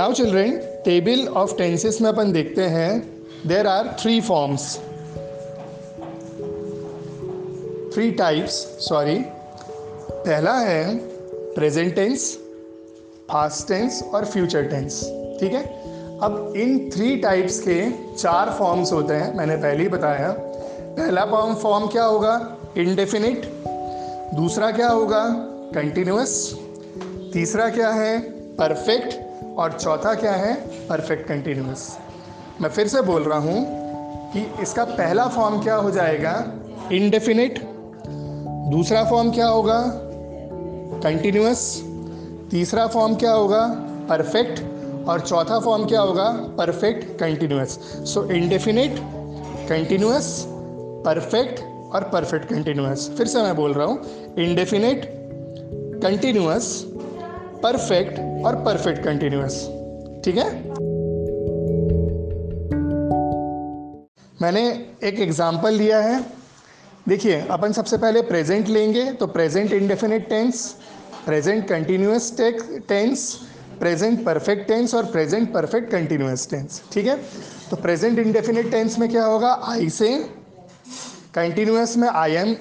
Now children table of tenses में अपन देखते हैं there are three forms three types sorry पहला है प्रेजेंट टेंस पास्ट टेंस और फ्यूचर टेंस ठीक है? अब इन थ्री टाइप्स के चार फॉर्म्स होते हैं, मैंने पहले ही बताया. पहला फॉर्म फॉर्म क्या होगा? इनडेफिनिट दूसरा क्या होगा? कंटिन्यूस तीसरा क्या है? परफेक्ट और चौथा क्या है? परफेक्ट कंटिन्यूस मैं फिर से बोल रहा हूँ कि इसका पहला फॉर्म क्या हो जाएगा? इनडेफिनिट दूसरा फॉर्म क्या होगा? कंटिन्यूस तीसरा फॉर्म क्या होगा? परफेक्ट और चौथा फॉर्म क्या होगा? Perfect continuous so indefinite continuous perfect और परफेक्ट कंटिन्यूस फिर से मैं बोल रहा हूँ इनडेफिनिट कंटिन्यूस परफेक्ट और परफेक्ट कंटिन्यूस ठीक है? मैंने एक एग्ज़ाम्पल लिया है। देखिए, अपन सबसे पहले प्रेजेंट लेंगे तो present indefinite tense present continuous tense present perfect tense और प्रेजेंट परफेक्ट कंटिन्यूस टेंस ठीक है? तो प्रेजेंट इंडेफिनिट टेंस में क्या होगा? आई से कंटिन्यूस में आई एम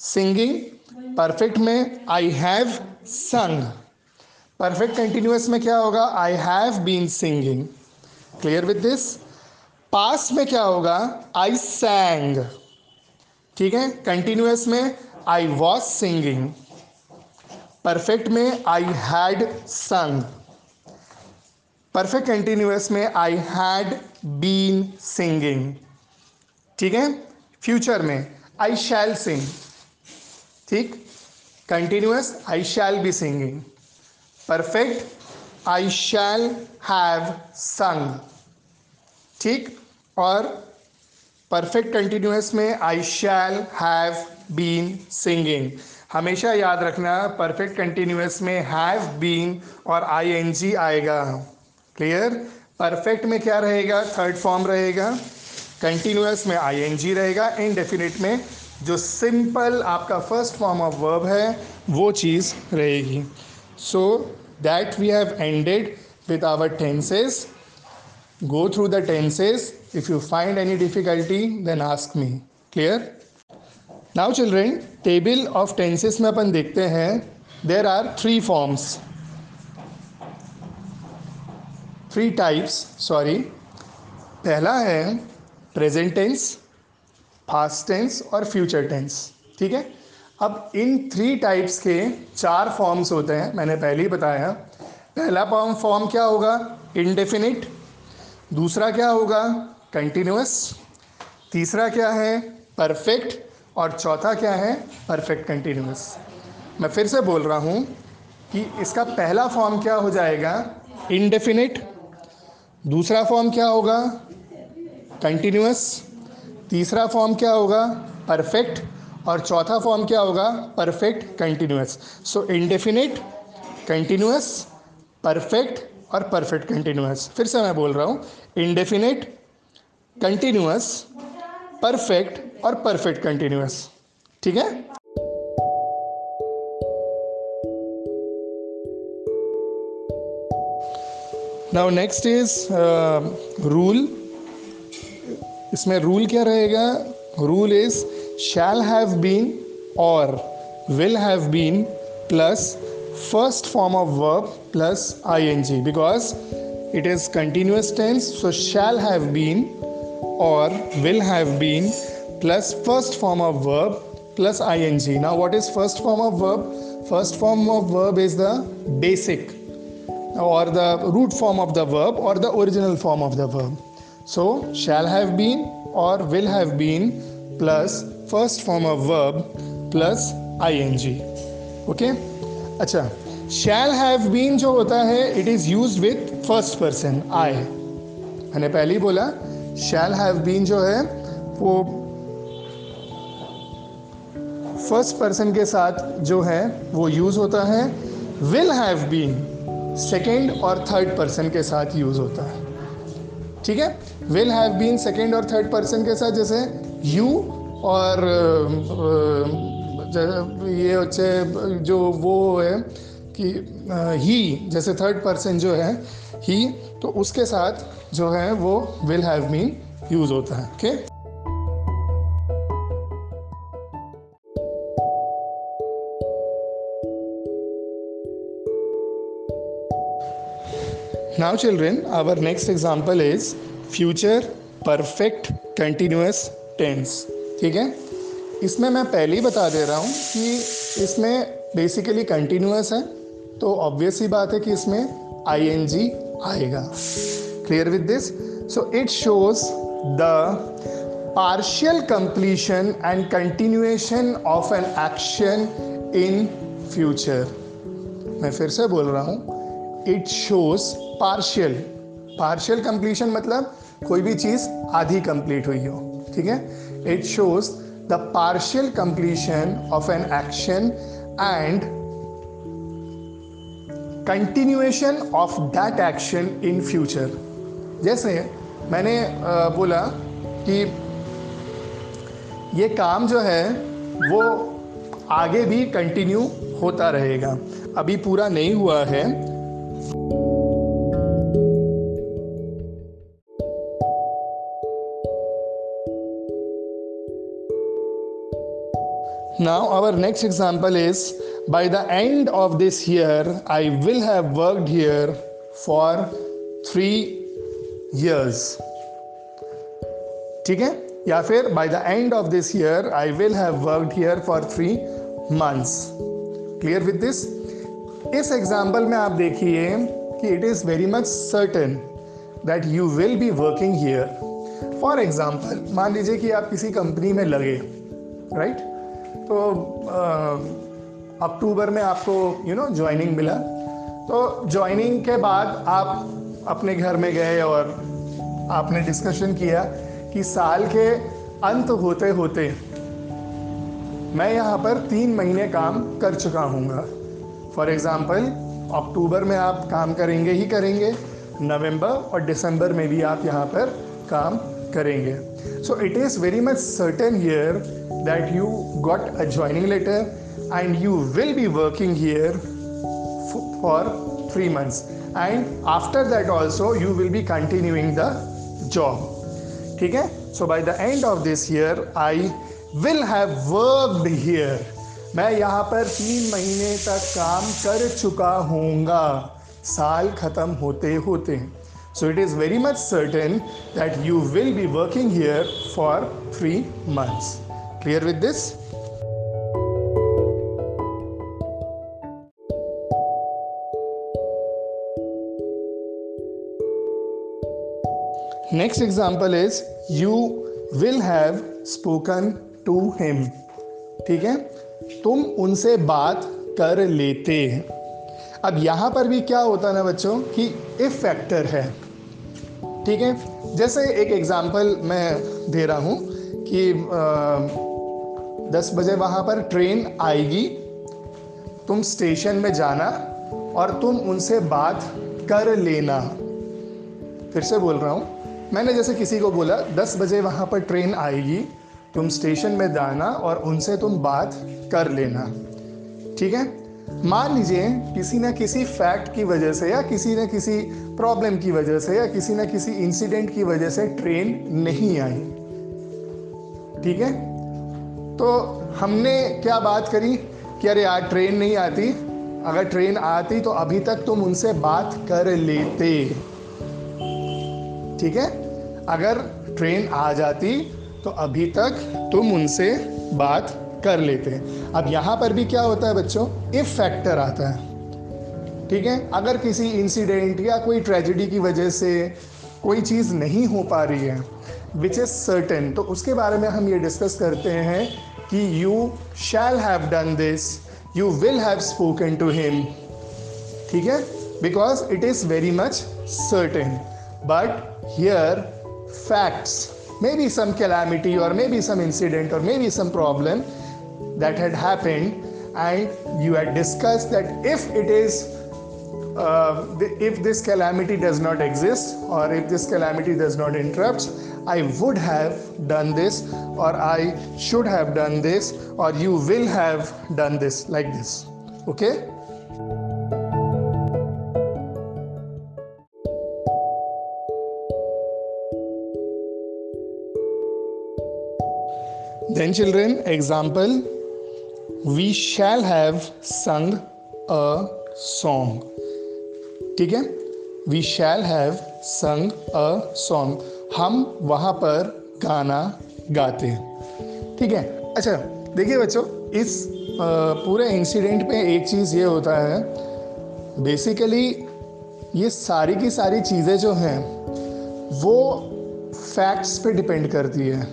सिंगिंग परफेक्ट में I have sung perfect continuous में क्या होगा? I have been singing clear with this past में क्या होगा? आई सैंग ठीक है? कंटिन्यूस में आई वॉज़ सिंगिंग परफेक्ट में I had sung perfect continuous में आई हैड बीन सिंगिंग ठीक है? फ्यूचर में आई शैल सिंग ठीक? Continuous I shall be singing perfect I shall have sung ठीक? और परफेक्ट कंटिन्यूस में I shall have been singing हमेशा याद रखना परफेक्ट कंटिन्यूस में हैव बीन और आई एन जी आएगा। क्लियर परफेक्ट में क्या रहेगा? थर्ड फॉर्म रहेगा। कंटिन्यूस में आई एन जी रहेगा। इनडेफिनिट में जो सिंपल आपका फ़र्स्ट फॉर्म ऑफ़ वर्ब है, वो चीज़ रहेगी। So that we have ended with our tenses. Go through the tenses. If you find any difficulty, then ask me. Clear? Now children, table of tenses में अपन देखते हैं there are three forms. Three types sorry पहला है present tense past tense और future tense ठीक है अब इन थ्री टाइप्स के चार फॉर्म्स होते हैं, मैंने पहले ही बताया पहला फॉर्म फॉर्म क्या होगा? इनडेफिनिट दूसरा क्या होगा? कंटिन्यूस तीसरा क्या है? परफेक्ट और चौथा क्या है? परफेक्ट कंटिन्यूस मैं फिर से बोल रहा हूँ कि इसका पहला फॉर्म क्या हो जाएगा? इनडेफिनिट दूसरा फॉर्म क्या होगा? कंटिन्यूस तीसरा फॉर्म क्या होगा? परफेक्ट और चौथा फॉर्म क्या होगा? Perfect continuous so indefinite continuous perfect और परफेक्ट कंटिन्यूस फिर से मैं बोल रहा हूँ इनडेफिनिट कंटिन्यूस परफेक्ट और परफेक्ट कंटिन्यूस ठीक है? नाउ नेक्स्ट इज़ रूल इसमें रूल क्या रहेगा? Rule is shall have been or will have been plus first form of verb plus ing because it is continuous tense. So shall have been or will have been plus first form of verb plus ing. Now what is first form of verb? First form of verb is the basic or the root form of the verb or the original form of the verb. So shall have been or will have been plus first form of verb plus I N G okay अच्छा shall have been जो होता है it is use with first person I मैंने पहले ही बोला शैल have been जो है, वो फ़र्स्ट पर्सन के साथ जो है, वो यूज़ होता है विल हैव बीन सेकेंड और थर्ड पर्सन के साथ यूज़ होता है। ठीक है? विल हैव बीन सेकेंड और थर्ड पर्सन के साथ, जैसे यू और ये अच्छे जो वो है कि ही जैसे थर्ड पर्सन जो है ही तो उसके साथ जो है वो विल हैव मीन यूज़ होता है okay okay? Now children, our next example is future perfect continuous tense. ठीक है? इसमें मैं पहले ही बता दे रहा हूँ कि इसमें बेसिकली कंटिन्यूस है तो ऑब्वियस ही बात है कि इसमें आई एन जी आएगा। Clear with this so it shows the partial completion and continuation of an action in future मैं फिर से बोल रहा हूँ it shows partial partial completion मतलब कोई भी चीज़ आधी कंप्लीट हुई हो, ठीक है? It shows the partial completion of an action and continuation of that action in future जैसे मैंने बोला कि ये काम जो है, वो आगे भी कंटिन्यू होता रहेगा। अभी पूरा नहीं हुआ है। Now, our next example is by the end of this year, I will have worked here for three years. ठीक है या फिर by the end of this year I will have worked here for three months clear with this इस example में आप देखिए कि it is very much certain that you will be working here for example मान लीजिए कि आप किसी कंपनी में लगे राइट right? तो अक्टूबर में आपको यू नो ज्वाइनिंग मिला। तो ज्वाइनिंग के बाद आप अपने घर में गए और आपने डिस्कशन किया कि साल के अंत होते होते मैं यहाँ पर तीन महीने काम कर चुका हूँगा। फॉर एग्ज़ाम्पल अक्टूबर में आप काम करेंगे ही करेंगे, नवंबर और दिसंबर में भी आप यहाँ पर काम करेंगे। so it is very much certain here that you got a joining letter and you will be working here for three months and after that also you will be continuing the job ठीक है so by the end of this year I will have worked here मैं यहाँ पर तीन महीने तक काम कर चुका हूँगा साल ख़त्म होते होते so it is very much certain that you will be working here for three months Clear with this? Next example is you will have spoken to him. ठीक है? तुम उनसे बात कर लेते अब यहाँ पर भी क्या होता ना बच्चों? कि इफ़ फैक्टर है। ठीक है? जैसे एक एग्जांपल मैं दे रहा हूँ कि दस बजे वहाँ पर ट्रेन आएगी, तुम स्टेशन में जाना और तुम उनसे बात कर लेना। फिर से बोल रहा हूँ। मैंने जैसे किसी को बोला, दस बजे वहाँ पर ट्रेन आएगी, तुम स्टेशन में जाना और उनसे तुम बात कर लेना। ठीक है? मान लीजिए किसी न किसी फैक्ट की वजह से या किसी न किसी प्रॉब्लम की वजह से या किसी न किसी इंसिडेंट की वजह से ट्रेन नहीं आई। ठीक है? तो हमने क्या बात करी कि अरे यार ट्रेन नहीं आती। अगर ट्रेन आती तो अभी तक तुम उनसे बात कर लेते। ठीक है? अगर ट्रेन आ जाती तो अभी तक तुम उनसे बात कर लेते हैं। अब यहाँ पर भी क्या होता है बच्चों? इफ़ फैक्टर आता है। ठीक है? अगर किसी इंसिडेंट या कोई ट्रेजिडी की वजह से कोई चीज़ नहीं हो पा रही है विच इज़ सर्टेन तो उसके बारे में हम ये डिस्कस करते हैं कि you shall have done this you will have spoken to him ठीक है? Because it is very much certain but here facts may be some calamity और मे बी सम इंसिडेंट और may be some problem that had happened and you had discussed that if it is uh, if this calamity does not exist or if this calamity does not interrupt i would have done this or i should have done this or you will have done this like this. Okay? Then children example we shall have sung a song. ठीक है? We shall have sung a song हम वहाँ पर गाना गाते हैं। ठीक है? अच्छा देखिए बच्चों, इस पूरे इंसिडेंट में एक चीज़ ये होता है। बेसिकली ये सारी की सारी चीज़ें जो हैं, वो फैक्ट्स पे डिपेंड करती है।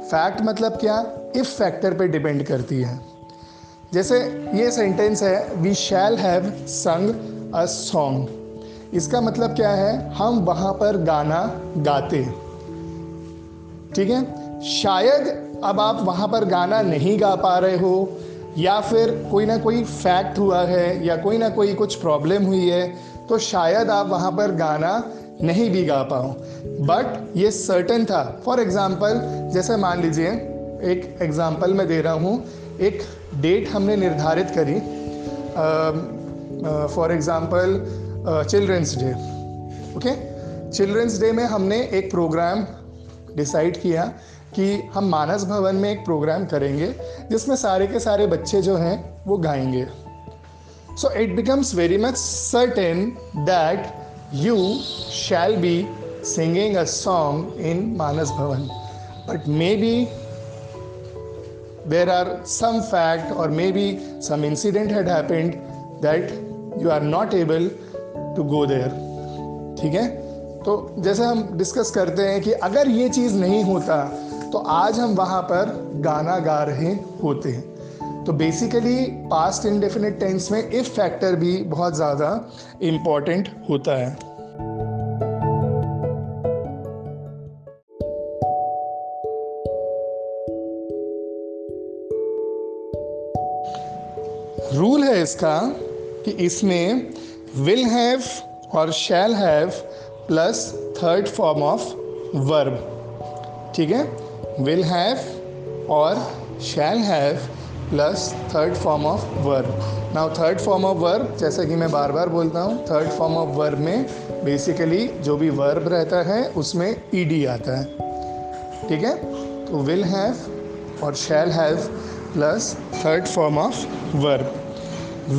फैक्ट मतलब क्या? इफ़ फैक्टर पे डिपेंड करती है। जैसे ये सेंटेंस है we shall have sung a song इसका मतलब क्या है? हम वहाँ पर गाना गाते ठीक है? शायद अब आप वहाँ पर गाना नहीं गा पा रहे हो, या फिर कोई ना कोई फैक्ट हुआ है, या कोई ना कोई कुछ प्रॉब्लम हुई है तो शायद आप वहाँ पर गाना नहीं भी गा पाओ। बट ये सर्टन था। फॉर एग्ज़ाम्पल जैसे मान लीजिए, एक एग्ज़ाम्पल मैं दे रहा हूँ। एक डेट हमने निर्धारित करी। For example children's day okay children's day में हमने एक प्रोग्राम डिसाइड किया कि हम मानस भवन में एक प्रोग्राम करेंगे, जिसमें सारे के सारे बच्चे जो हैं, वो गाएँगे। So it becomes very much certain that you shall be singing a song in Manas Bhavan. But may be there are some fact or maybe some incident had happened that you are not able to go there. ठीक है? तो जैसे हम discuss करते हैं कि अगर ये चीज़ नहीं होता तो आज हम वहाँ पर गाना गा रहे होते हैं। तो बेसिकली पास्ट इंडेफिनिट टेंस में इफ़ फैक्टर भी बहुत ज़्यादा इंपॉर्टेंट होता है। रूल है इसका कि इसमें विल हैव और shall have plus third form of verb ठीक है? विल हैव और shall have plus third form of verb now third form of verb जैसा कि मैं बार बार बोलता हूँ थर्ड फॉर्म ऑफ़ वर्ब में बेसिकली जो भी वर्ब रहता है, उसमें ईडी आता है। ठीक है? तो विल हैव और shall have plus third form of verb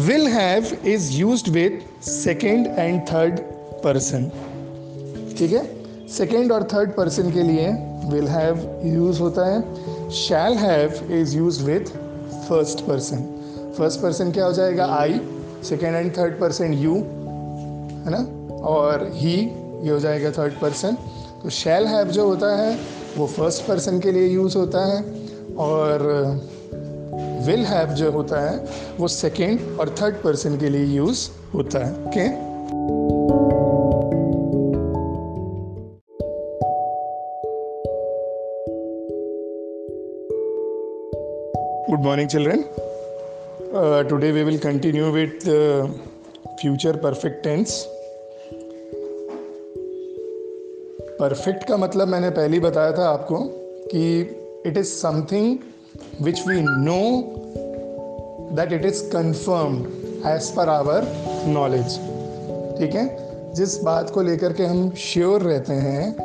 will have is use with second and third person ठीक है? सेकेंड और थर्ड पर्सन के लिए विल हैव यूज़ होता है. Shall have is use with first person first person क्या हो जाएगा? I second and third person you है ना? और ही ये हो जाएगा थर्ड पर्सन तो शैल हैव जो होता है, वो फ़र्स्ट पर्सन के लिए यूज़ होता है. और विल हैव जो होता है, वो सेकेंड और थर्ड पर्सन के लिए यूज़ होता है okay good morning children today we will continue with future perfect tense perfect का मतलब मैंने पहले ही बताया था आपको कि it is something which we know that it is confirmed as per our knowledge. ठीक है? जिस बात को लेकर के हम श्योर रहते हैं,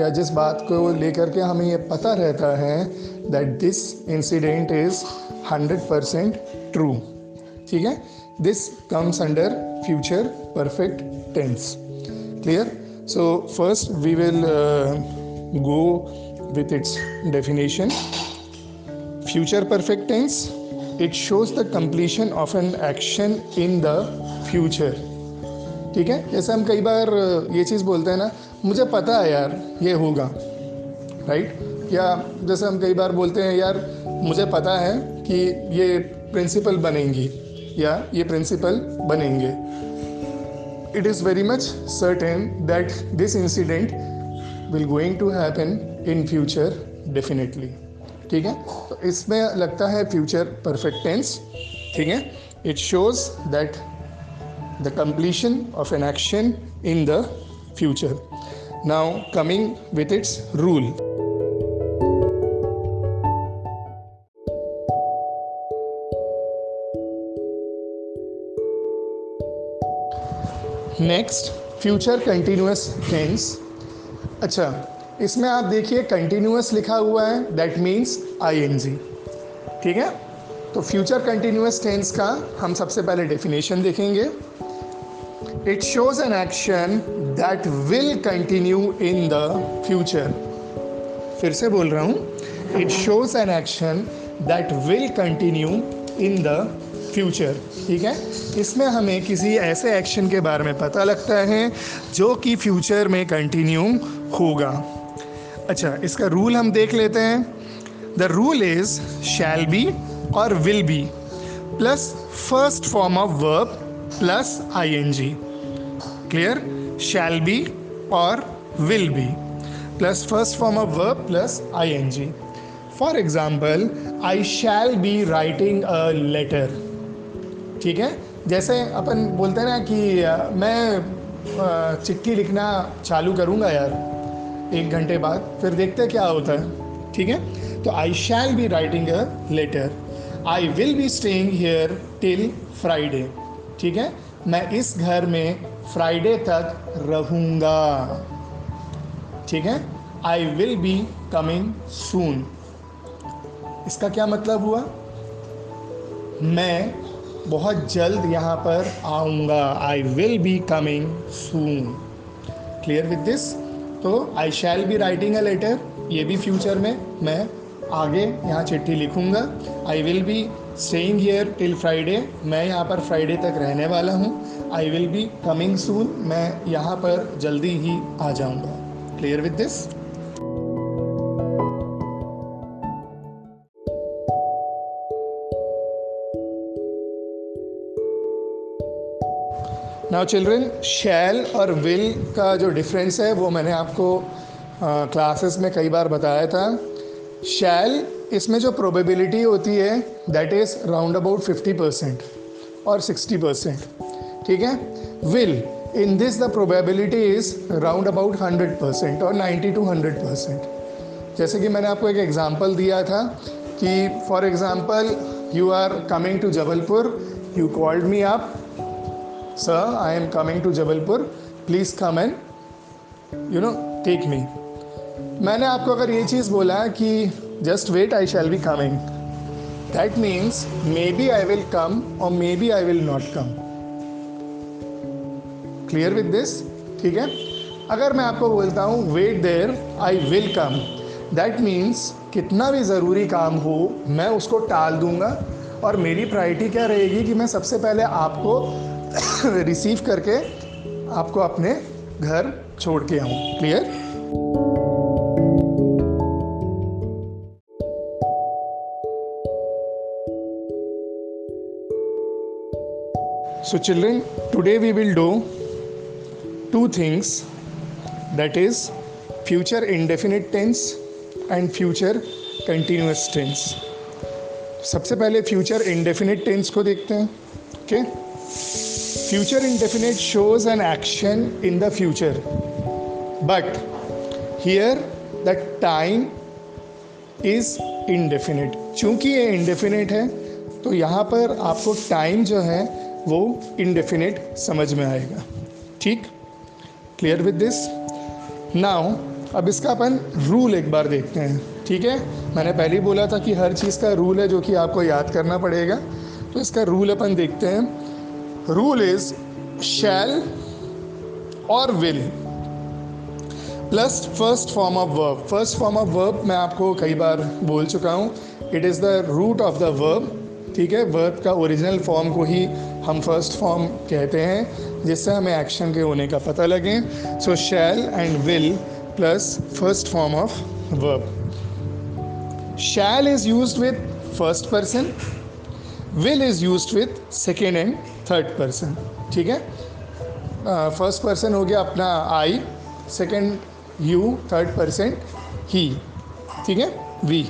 या जिस बात को लेकर के हमें ये पता रहता है that this incident is hundred percent true ठीक है? This comes under future perfect tense clear so first we will go with its definition. Future perfect tense, it shows the completion of an action in the future. ठीक है? जैसे हम कई बार ये चीज़ बोलते हैं ना, मुझे पता है यार, ये होगा राइट या जैसे हम कई बार बोलते हैं, यार, मुझे पता है कि ये प्रिंसिपल बनेंगी, या ये प्रिंसिपल बनेंगे. It is very much certain that this incident will going to happen in future definitely ठीक है? तो इसमें लगता है फ्यूचर परफेक्ट टेंस ठीक है? It shows that the completion of an action in the future now coming with its rule next future continuous tense अच्छा इसमें आप देखिए कंटिन्यूस लिखा हुआ है that means I N G ठीक है? तो फ्यूचर कंटिन्यूस टेंस का हम सबसे पहले डेफिनेशन देखेंगे। It shows an action that will continue in the future फिर से बोल रहा हूँ। It shows an action that will continue in the future ठीक है? इसमें हमें किसी ऐसे एक्शन के बारे में पता लगता है जो कि फ्यूचर में कंटिन्यू होगा। अच्छा इसका रूल हम देख लेते हैं। The rule is shall be और will be plus first form of verb plus I N G clear shall be और will be plus first form of verb plus I N G for example I shall be writing a letter ठीक है? जैसे अपन बोलते हैं ना कि, मैं चिट्ठी लिखना चालू करूँगा यार। एक घंटे बाद, फिर देखते हैं क्या होता है, ठीक है? तो I shall be writing a letter I will be staying here till Friday ठीक है? मैं इस घर में फ्राइडे तक रहूँगा, ठीक है? I will be coming soon इसका क्या मतलब हुआ? मैं बहुत जल्द यहाँ पर आऊँगा. I will be coming soon clear with this तो I shall be writing a letter ये भी फ्यूचर में मैं आगे यहाँ चिट्ठी लिखूँगा. I will be staying here till Friday मैं यहाँ पर फ्राइडे तक रहने वाला हूँ. I will be coming soon मैं यहाँ पर जल्दी ही आ जाऊँगा. Clear with this now children shall और विल का जो डिफरेंस है, वो मैंने आपको क्लासेस में कई बार बताया था। शैल इसमें जो प्रोबेबिलिटी होती है that is round about fifty percent और सिक्सटी परसेंट ठीक है? Will in this the probability is round about hundred percent और नाइन्टी टू हंड्रेड परसेंट जैसे कि मैंने आपको एक एग्ज़ाम्पल दिया था कि for example you are coming to Jabalpur you called me up sir I am coming to Jabalpur please come and you know take me मैंने आपको अगर ये चीज़ बोला कि just wait I shall be coming that means may be I will come और may be I will not come clear with this ठीक है? अगर मैं आपको बोलता हूँ wait there I will come that means कितना भी ज़रूरी काम हो, मैं उसको टाल दूँगा। और मेरी प्रायोरिटी क्या रहेगी कि मैं सबसे पहले आपको रिसीव करके आपको अपने घर छोड़ के आऊँ clear So, children, today we will do two things that is, future indefinite tense and future continuous tense. सबसे पहले फ्यूचर इंडेफिनिट टेंस को देखते हैं okay okay? Future indefinite shows an action in the future. But here, the time is indefinite. चूँकि ये indefinite है तो यहाँ पर आपको टाइम जो है, वो indefinite समझ में आएगा। ठीक? क्लियर विद दिस नाउ अब इसका अपन रूल एक बार देखते हैं। ठीक है? मैंने पहले ही बोला था कि हर चीज़ का रूल है जो कि आपको याद करना पड़ेगा। तो इसका रूल अपन देखते हैं। रूल इज़ शैल और will plus first form of verb first form of verb मैं आपको कई बार बोल चुका हूँ। It is the root of the verb ठीक है? वर्ब का ओरिजिनल फॉर्म को ही हम फ़र्स्ट फॉर्म कहते हैं, जिससे हमें एक्शन के होने का पता लगे। So shall and will plus first form of verb shall is use with first person will is use with second and third person ठीक है? फ़र्स्ट पर्सन हो गया अपना I second you third person ही ठीक है? वी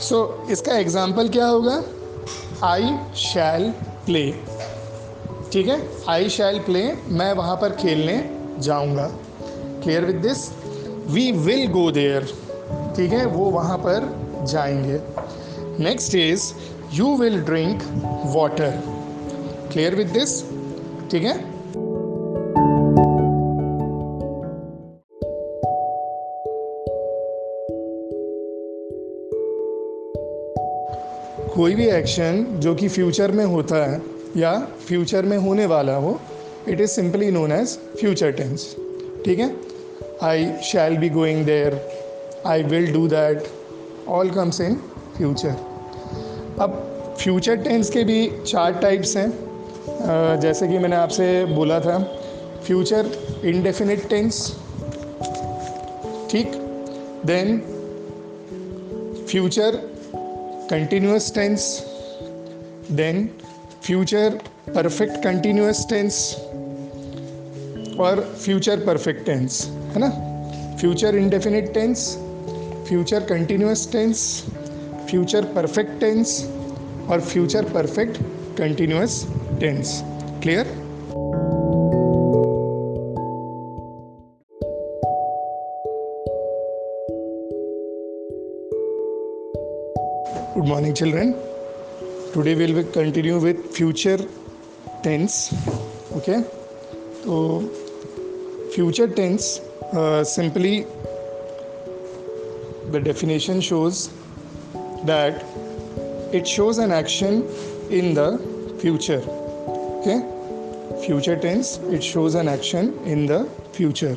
सो so, इसका example क्या होगा? आई शैल प्ले ठीक है? आई शैल प्ले मैं वहाँ पर खेलने जाऊँगा। Clear with this we will go there ठीक है? वो वहाँ पर जाएँगे। Next is you will drink water clear with this ठीक है? कोई भी एक्शन जो कि फ्यूचर में होता है या फ्यूचर में होने वाला हो it is simply known as future tense ठीक है? I shall be going there I will do that all comes in future अब फ्यूचर टेंस के भी चार टाइप्स हैं। जैसे कि मैंने आपसे बोला था फ्यूचर इनडेफिनिट टेंस ठीक? Then future continuous tense then future perfect continuous tense और फ्यूचर परफेक्ट टेंस है ना? Future indefinite tense future continuous tense future perfect tense और future perfect continuous tense. Clear? Good morning, children. Today we will continue with future tense. Okay? So, future tense uh, simply the definition shows that it shows an action in the future. Okay? Future tense it shows an action in the future